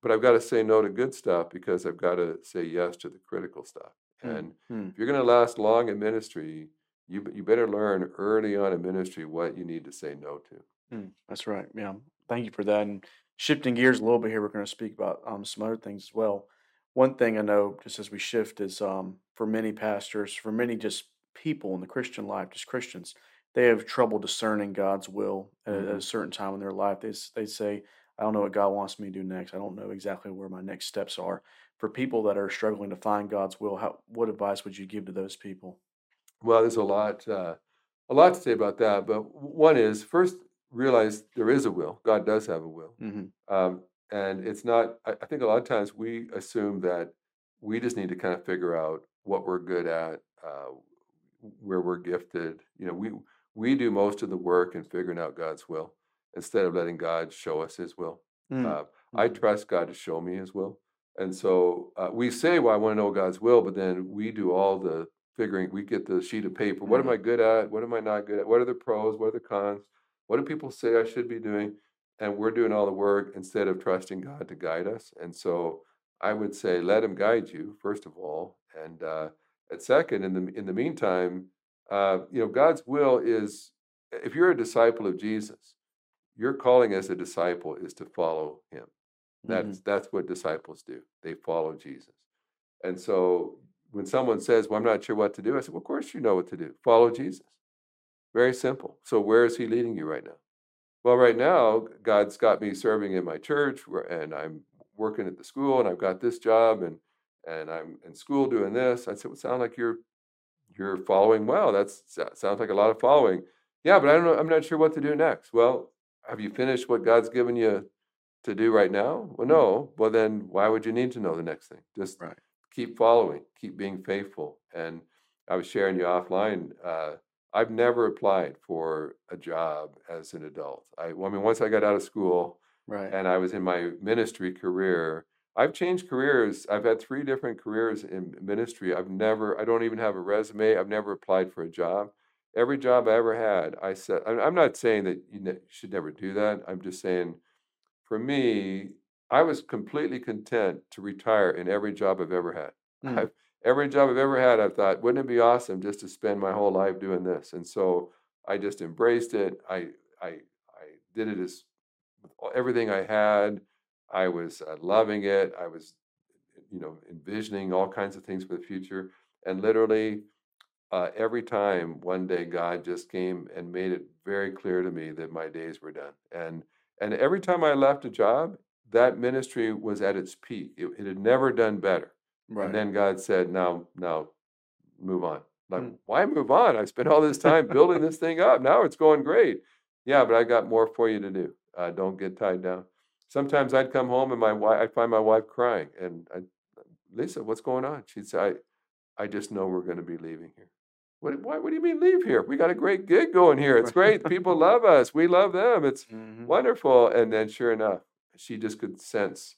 But I've got to say no to good stuff because I've got to say yes to the critical stuff. Hmm, and hmm. if you're going to last long in ministry, you, you better learn early on in ministry what you need to say no to. Hmm. That's right. Yeah. Thank you for that. And shifting gears a little bit here, we're going to speak about um, some other things as well one thing I know, just as we shift, is um, for many pastors, for many just people in the Christian life, just Christians, they have trouble discerning God's will at, at hmm a certain time in their life. They they say, "I don't know what God wants me to do next. I don't know exactly where my next steps are." For people that are struggling to find God's will, how what advice would you give to those people? Well, there's a lot, uh, a lot to say about that. But one is first realize there is a will. God does have a will, hmm um, and it's not. I, I think a lot of times we assume that we just need to kind of figure out what we're good at, uh, where we're gifted. You know, we we do most of the work in figuring out God's will instead of letting God show us His will. mm Uh, I trust God to show me His will. And so uh, we say, well, I want to know God's will, but then we do all the figuring. We get the sheet of paper. What am. I good at? What am I not good at? What are the pros? What are the cons? What do people say I should be doing? And we're doing all the work instead of trusting God to guide us. And so I would say, let Him guide you, first of all. And uh, at second, in the, in the meantime, uh, you know, God's will is, if you're a disciple of Jesus, your calling as a disciple is to follow Him. That's that's what disciples do. They follow Jesus. And so when someone says, "Well, I'm not sure what to do," I said, "Well, of course you know what to do. Follow Jesus. Very simple. So where is he leading you right now? Well, right now, God's got me serving in my church and I'm working at the school and I've got this job and and I'm in school doing this. I said, "Well, sound like you're you're following well. That's so- sounds like a lot of following." Yeah, but I don't know. I'm not sure what to do next. Well, have you finished what God's given you to do right now? Well, no. Well, then why would you need to know the next thing? Just Right. Keep following, keep being faithful. And I was sharing you offline. Uh, I've never applied for a job as an adult. I, well, I mean, once I got out of school Right. and I was in my ministry career, I've changed careers. I've had three different careers in ministry. I've never, I don't even have a resume. I've never applied for a job. Every job I ever had, I said, I'm not saying that you ne- should never do that. I'm just saying for me, I was completely content to retire in every job I've ever had. (laughs) Mm. I've, every job I've ever had, I've thought, wouldn't it be awesome just to spend my whole life doing this? And so I just embraced it. I I I did it as everything I had. I was uh, loving it. I was, you know, envisioning all kinds of things for the future. And literally, uh, every time one day God just came and made it very clear to me that my days were done. And and every time I left a job, that ministry was at its peak. It, it had never done better. Right. And then God said, "Now, now, move on." Like, Mm. why move on? I spent all this time building this thing up. Now it's going great. Yeah, but I got more for you to do. Uh, don't get tied down. Sometimes I'd come home and my wife, I'd find my wife crying, and I, Lisa, what's going on? She'd say, I, I just know we're going to be leaving here. What, why, what do you mean leave here? We got a great gig going here. It's great. (laughs) People love us. We love them. It's hmm wonderful. And then, sure enough, she just could sense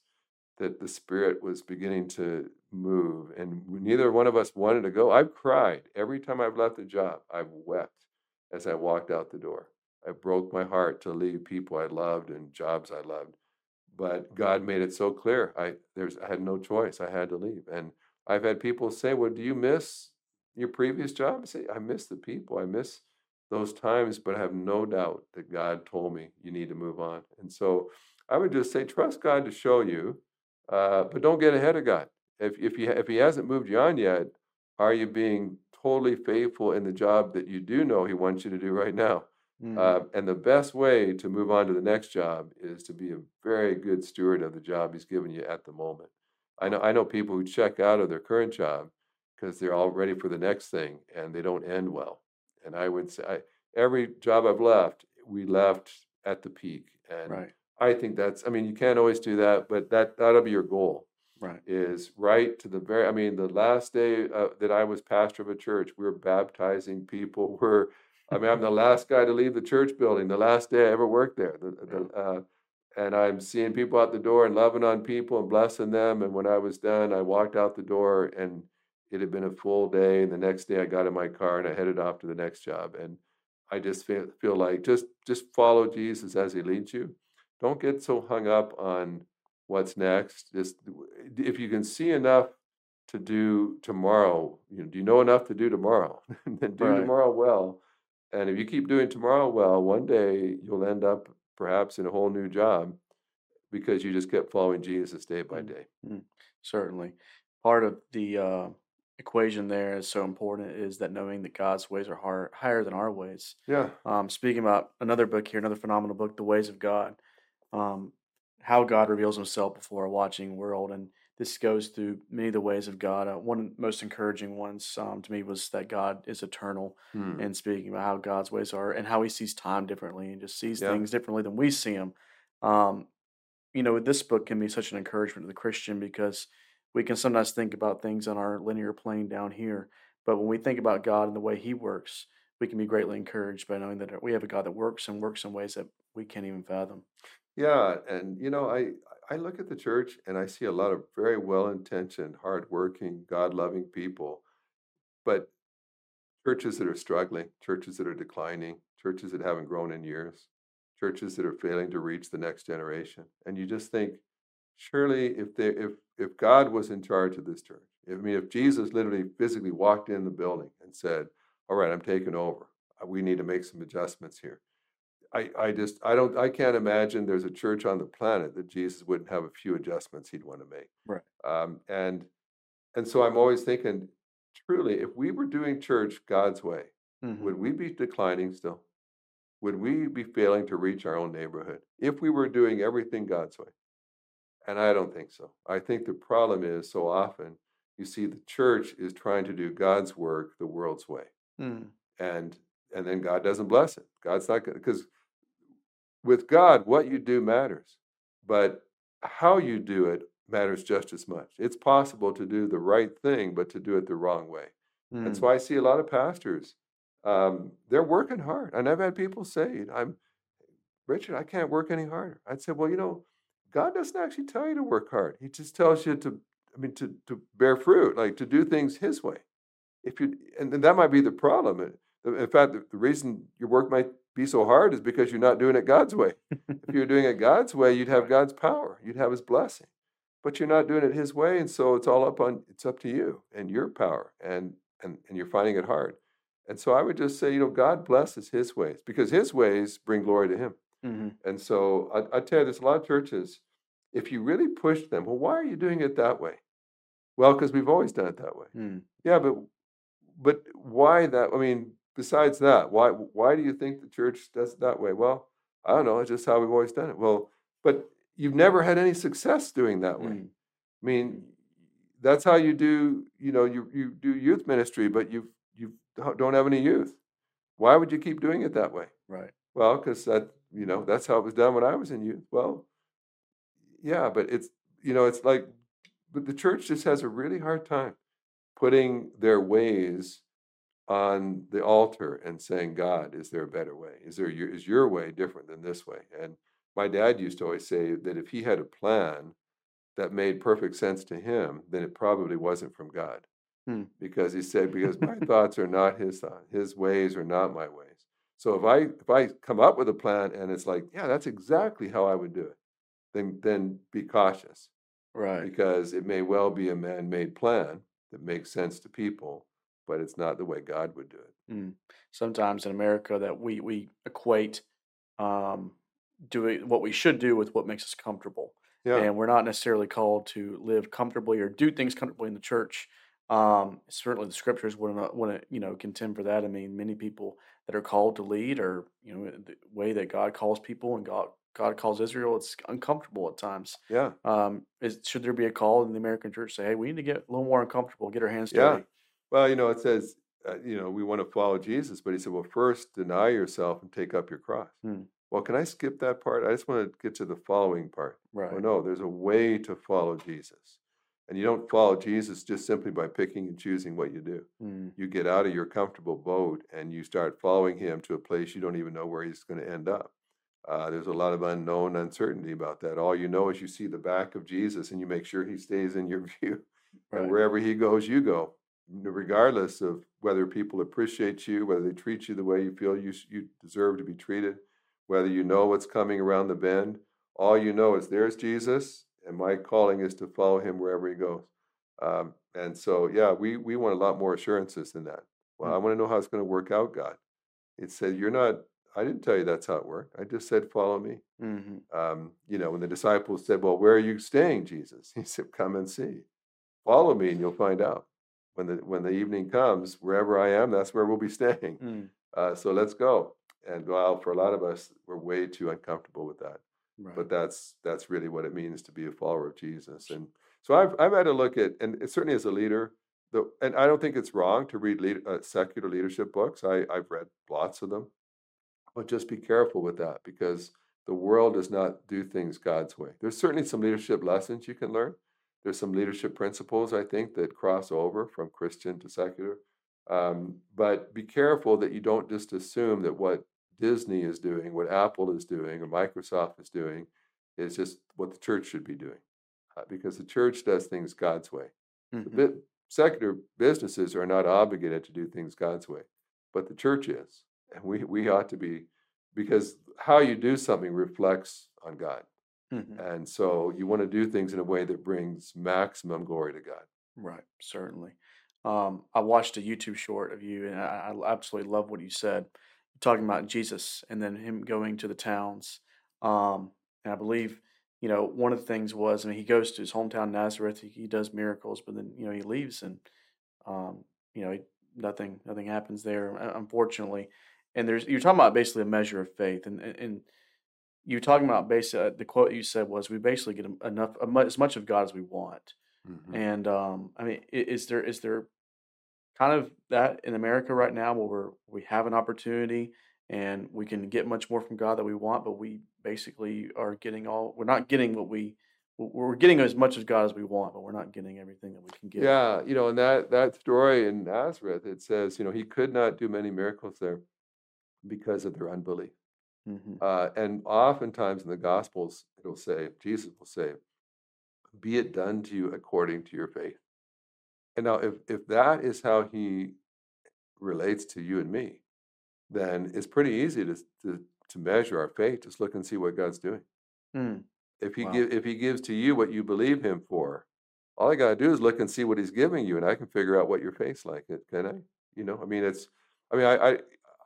that the spirit was beginning to move, and neither one of us wanted to go. I've cried every time I've left a job. I've wept as I walked out the door. I broke my heart to leave people I loved and jobs I loved, but God made it so clear. I there's I had no choice. I had to leave, and I've had people say, "Well, do you miss your previous job?" I say, "I miss the people. I miss." those times, but I have no doubt that God told me you need to move on. And so I would just say, trust God to show you, uh, but don't get ahead of God. If if he if He hasn't moved you on yet, are you being totally faithful in the job that you do know He wants you to do right now? hmm Uh, and the best way to move on to the next job is to be a very good steward of the job He's given you at the moment. I know I know people who check out of their current job because they're all ready for the next thing and they don't end well. And I would say I, every job I've left, we left at the peak, and Right. I think that's. I mean, you can't always do that, but that that'll be your goal Right. is right to the very i mean the last day uh, that i was pastor of a church we were baptizing people (laughs) we're i mean i'm the last guy to leave the church building the last day i ever worked there the, the, uh, and i'm seeing people out the door and loving on people and blessing them and when i was done i walked out the door and it had been a full day and the next day i got in my car and i headed off to the next job and i just feel, feel like just just follow jesus as he leads you don't get so hung up on what's next. Just if you can see enough to do tomorrow, you know, do you know enough to do tomorrow? (laughs) then do Right. tomorrow well. And if you keep doing tomorrow well, one day you'll end up perhaps in a whole new job because you just kept following Jesus day by Mm. day. Mm, certainly. Part of the uh, equation there is so important is that knowing that God's ways are higher, higher than our ways. Yeah. Um, speaking about another book here, another phenomenal book, The Ways of God, um, how God reveals himself before a watching world. And this goes through many of the ways of God. Uh, one of the most encouraging ones um, to me was that God is eternal Hmm. and speaking about how God's ways are and how he sees time differently and just sees Yeah. things differently than we see them. Um, you know, this book can be such an encouragement to the Christian because we can sometimes think about things on our linear plane down here. But when we think about God and the way he works, we can be greatly encouraged by knowing that we have a God that works and works in ways that we can't even fathom. Yeah, and you know, I I look at the church and I see a lot of very well-intentioned, hardworking, God-loving people, but churches that are struggling, churches that are declining, churches that haven't grown in years, churches that are failing to reach the next generation. And you just think, surely if they if if God was in charge of this church, I mean if Jesus literally physically walked in the building and said, All right, I'm taking over. We need to make some adjustments here. I, I just I don't I can't imagine there's a church on the planet that Jesus wouldn't have a few adjustments he'd want to make. Right. Um, and and so I'm always thinking, truly, if we were doing church God's way, Mhm. would we be declining still? Would we be failing to reach our own neighborhood if we were doing everything God's way? And I don't think so. I think the problem is so often you see the church is trying to do God's work the world's way Mm. and and then God doesn't bless it. God's not because with God, what you do matters, but how you do it matters just as much. It's possible to do the right thing, but to do it the wrong way. Mm. so I see a lot of pastors. Um, they're working hard, and I've had people say, "I'm Richard. I can't work any harder." I'd say, "Well, you know, God doesn't actually tell you to work hard. He just tells you to, I mean, to to bear fruit, like to do things His way. If you, and, and that might be the problem. In fact, the, the reason your work might be so hard is because you're not doing it God's way. (laughs) if you're doing it God's way, you'd have God's power, you'd have His blessing. But you're not doing it His way, and so it's all up on it's up to you and your power, and and and you're finding it hard. And so I would just say, you know, God blesses His ways because His ways bring glory to Him. Mhm. And so I, I tell you, there's a lot of churches. If you really push them, well, why are you doing it that way? Well, because we've always done it that way. Mm. Yeah, but but why that? I mean, besides that, why why do you think the church does it that way? Well, I don't know. It's just how we've always done it. Well, but you've never had any success doing that way. Mm. I mean, that's how you do. You know, you you do youth ministry, but you you don't have any youth. Why would you keep doing it that way? Right. Well, because that you know that's how it was done when I was in youth. Well, yeah, but it's you know it's like, but the church just has a really hard time putting their ways on the altar and saying, God, is there a better way? Is there your, is your way different than this way? And my dad used to always say that if he had a plan that made perfect sense to him, then it probably wasn't from God. Hmm. Because he said, because my (laughs) thoughts are not his thoughts, his ways are not my ways. So if I if I come up with a plan and it's like, yeah, that's exactly how I would do it, then then be cautious Right. because it may well be a man-made plan that makes sense to people, but it's not the way God would do it. Mm. Sometimes in America, that we we equate um, doing what we should do with what makes us comfortable, Yeah, and we're not necessarily called to live comfortably or do things comfortably in the church. Um, certainly, the scriptures wouldn't wouldn't you know contend for that. I mean, many people that are called to lead, or you know, the way that God calls people and God God calls Israel, it's uncomfortable at times. yeah, Um, is should there be a call in the American church say, hey, we need to get a little more uncomfortable, get our hands yeah. Well, you know, it says, uh, you know, we want to follow Jesus, but he said, well, first deny yourself and take up your cross. Hmm. Well, can I skip that part? I just want to get to the following part. Right. Oh, no, there's a way to follow Jesus. And you don't follow Jesus just simply by picking and choosing what you do. Mm, You get out of your comfortable boat and you start following him to a place you don't even know where he's going to end up. Uh, there's a lot of unknown uncertainty about that. All you know is you see the back of Jesus and you make sure he stays in your (laughs) view. right. And wherever he goes, you go, regardless of whether people appreciate you, whether they treat you the way you feel you, you deserve to be treated, whether you know what's coming around the bend. All you know is there's Jesus, and my calling is to follow him wherever he goes. Um, and so, yeah, we, we want a lot more assurances than that. Well, I Mm. want to know how it's going to work out, God. It said, You're not, I didn't tell you that's how it worked. I just said, Follow me. hmm Um, you know, when the disciples said, Well, where are you staying, Jesus? (laughs) He said, Come and see. Follow me and you'll find out. When the when the evening comes, wherever I am, that's where we'll be staying. Mm, (laughs) Uh, so let's go. And while for a lot of us, we're way too uncomfortable with that. right. But that's that's really what it means to be a follower of Jesus. And so I've I've had to look at, and certainly as a leader, the and I don't think it's wrong to read lead, uh, secular leadership books. I I've read lots of them, but just be careful with that because the world does not do things God's way. There's certainly some leadership lessons you can learn. There's some leadership principles I think that cross over from Christian to secular. Um, but be careful that you don't just assume that what Disney is doing, what Apple is doing, or Microsoft is doing, is just what the church should be doing, uh, because the church does things God's way. The Mhm. bi- secular businesses are not obligated to do things God's way, but the church is, and we we ought to be, because how you do something reflects on God, Mhm. and so you want to do things in a way that brings maximum glory to God. Right, certainly. Um, I watched a YouTube short of you, and I, I absolutely love what you said. Talking about Jesus and then him going to the towns. Um, and I believe, you know, one of the things was, I mean, he goes to his hometown Nazareth. He, he does miracles, but then you know he leaves, and um, you know, he, nothing, nothing happens there, unfortunately. And there's you're talking about basically a measure of faith, and and, and you're talking about basically uh, the quote you said was, "We basically get enough, as much of God as we want." And um, I mean, is there is there kind of that in America right now where we're, we have an opportunity and we can get much more from God that we want, but we basically are getting all we're not getting what we we're getting as much of God as we want, but we're not getting everything that we can get. Yeah, you know, and that that story in Nazareth, it says, you know, he could not do many miracles there because of their unbelief. Hmm Uh, and oftentimes in the Gospels, it'll say, Jesus will say, "Be it done to you according to your faith." And now, if if that is how he relates to you and me, then it's pretty easy to to, to measure our faith. Just look and see what God's doing. Mm, If he Wow. give if he gives to you what you believe him for, all I gotta do is look and see what he's giving you, and I can figure out what your faith's like. It can I? You know, I mean, it's. I mean, I, I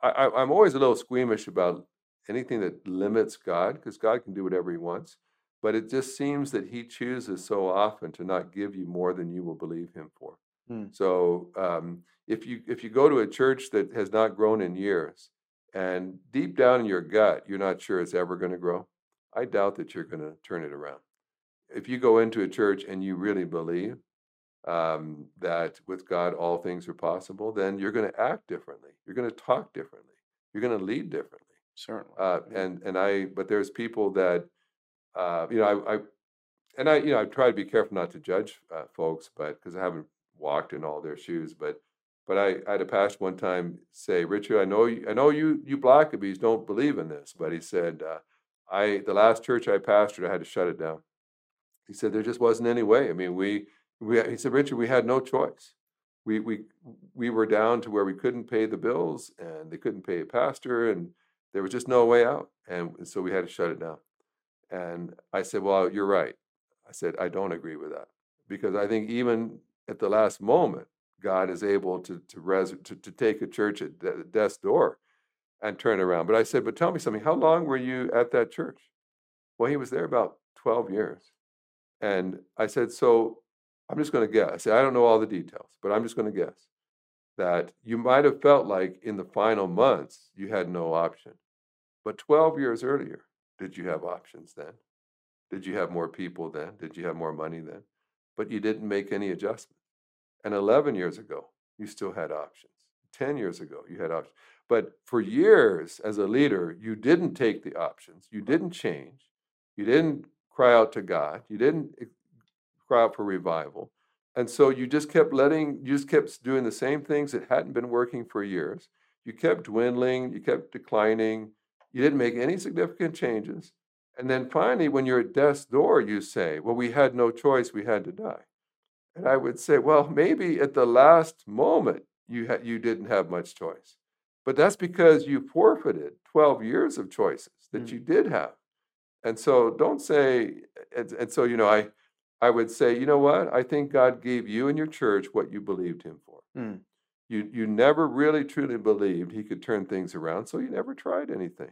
I- I'm always a little squeamish about anything that limits God, because God can do whatever He wants. But it just seems that He chooses so often to not give you more than you will believe Him for. Mm. So um, if you if you go to a church that has not grown in years, and deep down in your gut you're not sure it's ever going to grow, I doubt that you're going to turn it around. If you go into a church and you really believe um, that with God all things are possible, then you're going to act differently. You're going to talk differently. You're going to lead differently. Certainly. Uh, Yeah. and and I, but there's people that, uh, you know, I, I, and I, you know, I try to be careful not to judge uh, folks, but because I haven't walked in all their shoes, but, but I, I had a pastor one time say, Richard, I know you, I know you, you Blackabys don't believe in this, but he said, uh, I, the last church I pastored, I had to shut it down. He said there just wasn't any way. I mean, we, we, he said, Richard, we had no choice. We, we, we were down to where we couldn't pay the bills, and they couldn't pay a pastor, and there was just no way out. And so we had to shut it down. And I said, Well, you're right. I said, I don't agree with that. Because I think even at the last moment, God is able to to, res- to, to take a church at de- death's door and turn around. But I said, But tell me something. How long were you at that church? Well, he was there about 12 years. And I said, So I'm just going to guess. I said, I don't know all the details, but I'm just going to guess that you might have felt like in the final months you had no option. But 12 years earlier, did you have options then? Did you have more people then? Did you have more money then? But you didn't make any adjustments. And 11 years ago, you still had options. 10 years ago, you had options. But for years as a leader, you didn't take the options. You didn't change. You didn't cry out to God. You didn't eh, cry out for revival. And so you just kept letting, you just kept doing the same things that hadn't been working for years. You kept dwindling, you kept declining, you didn't make any significant changes. And then finally, when you're at death's door, you say, Well, we had no choice, we had to die. And I would say, Well, maybe at the last moment you, ha- you didn't have much choice. But that's because you forfeited 12 years of choices that Mm. you did have. And so don't say, and, and so, you know, I, I would say, you know what? I think God gave you and your church what you believed Him for. Mm. You, you never really truly believed He could turn things around, so you never tried anything.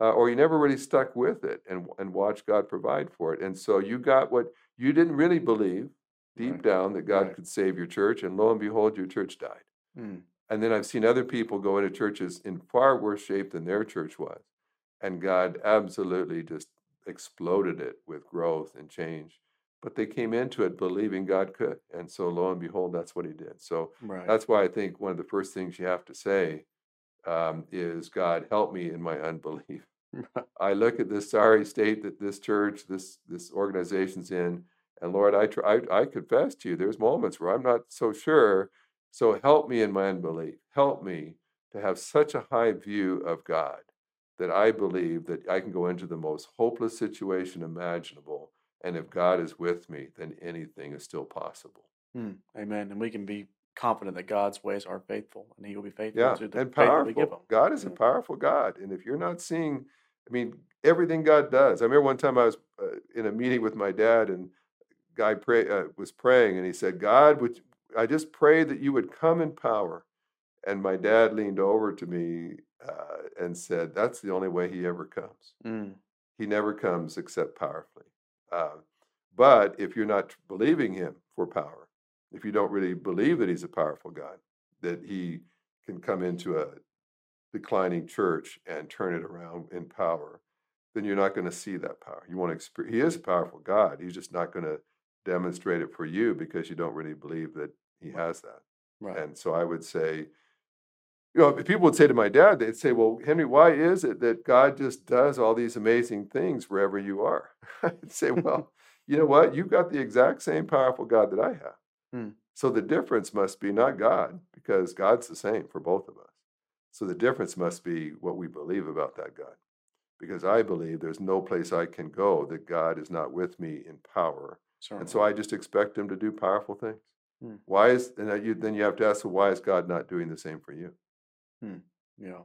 Uh, or you never really stuck with it and, and watched God provide for it. And so you got what you didn't really believe, deep Right. down that God Right. could save your church, and lo and behold, your church died. Mm. And then I've seen other people go into churches in far worse shape than their church was. And God absolutely just exploded it with growth and change. But they came into it believing God could. And so lo and behold, that's what he did. So Right. that's why I think one of the first things you have to say um, is, God, help me in my (laughs) unbelief. (laughs) I look at this sorry state that this church, this this organization's in, and Lord, I try, I, I confess to you, there's moments where I'm not so sure. So help me in my unbelief. Help me to have such a high view of God that I believe that I can go into the most hopeless situation imaginable, and if God is with me, then anything is still possible. Mm. Amen. And we can be confident that God's ways are faithful, and He will be faithful Yeah, to the and faith that we give Him. powerful. God is a powerful God, and if you're not seeing, I mean, everything God does. I remember one time I was uh, in a meeting with my dad, and guy pray uh, was praying, and he said, "God, would I just pray that you would come in power?" And my dad leaned over to me uh, and said, "That's the only way He ever comes. Mm. He never comes except powerfully. Uh, but if you're not believing Him for power, if you don't really believe that He's a powerful God, that He can come into a declining church and turn it around in power, then you're not going to see that power. You want to experience, He is a powerful God. He's just not going to demonstrate it for you because you don't really believe that He has that. Right. And so I would say, you know, if people would say to my dad, they'd say, Well, Henry, why is it that God just does all these amazing things wherever you are? (laughs) I'd say, (laughs) Well, you know what? You've got the exact same powerful God that I have. Hmm. So the difference must be not God, because God's the same for both of us. So the difference must be what we believe about that God. Because I believe there's no place I can go that God is not with me in power. Certainly. And so I just expect him to do powerful things. Hmm. Why is and then you then you have to ask, well, why is God not doing the same for you? Yeah,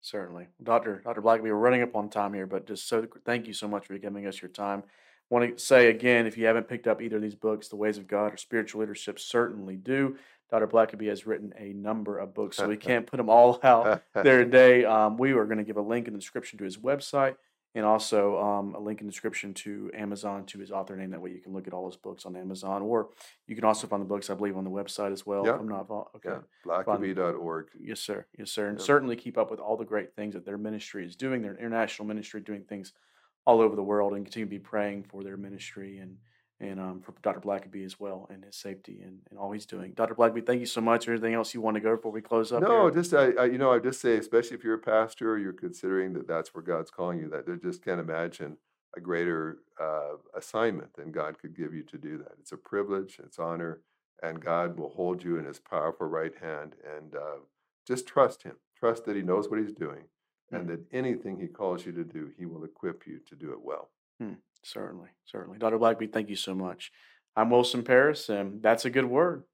certainly. Dr. Dr. Blackaby, we're running up on time here, but just so thank you so much for giving us your time. Want to say again, if you haven't picked up either of these books, The Ways of God or Spiritual Leadership, certainly do. Dr. Blackaby has written a number of books, so we (laughs) can't put them all out (laughs) there today. Um, we are going to give a link in the description to his website and also um, a link in the description to Amazon to his author name. That way you can look at all his books on Amazon, or you can also find the books, I believe, on the website as well. Yeah. If I'm not okay. yeah, blackaby.org. Yes, sir. Yes, sir. And certainly keep up with all the great things that their ministry is doing, their international ministry, doing things all over the world, and continue to be praying for their ministry and and um, for Dr. Blackaby as well and his safety and, and all he's doing. Dr. Blackaby, thank you so much. Anything else you want to go before we close up? No, here? just I, I, you know, I just say, especially if you're a pastor, you're considering that that's where God's calling you. That they just can't imagine a greater uh, assignment than God could give you to do that. It's a privilege, it's honor, and God will hold you in His powerful right hand. And uh, just trust Him. Trust that He knows what He's doing, and that anything He calls you to do, He will equip you to do it well. Certainly, certainly. Dr. Blackaby, thank you so much. I'm Wilson Paris, and that's a good word.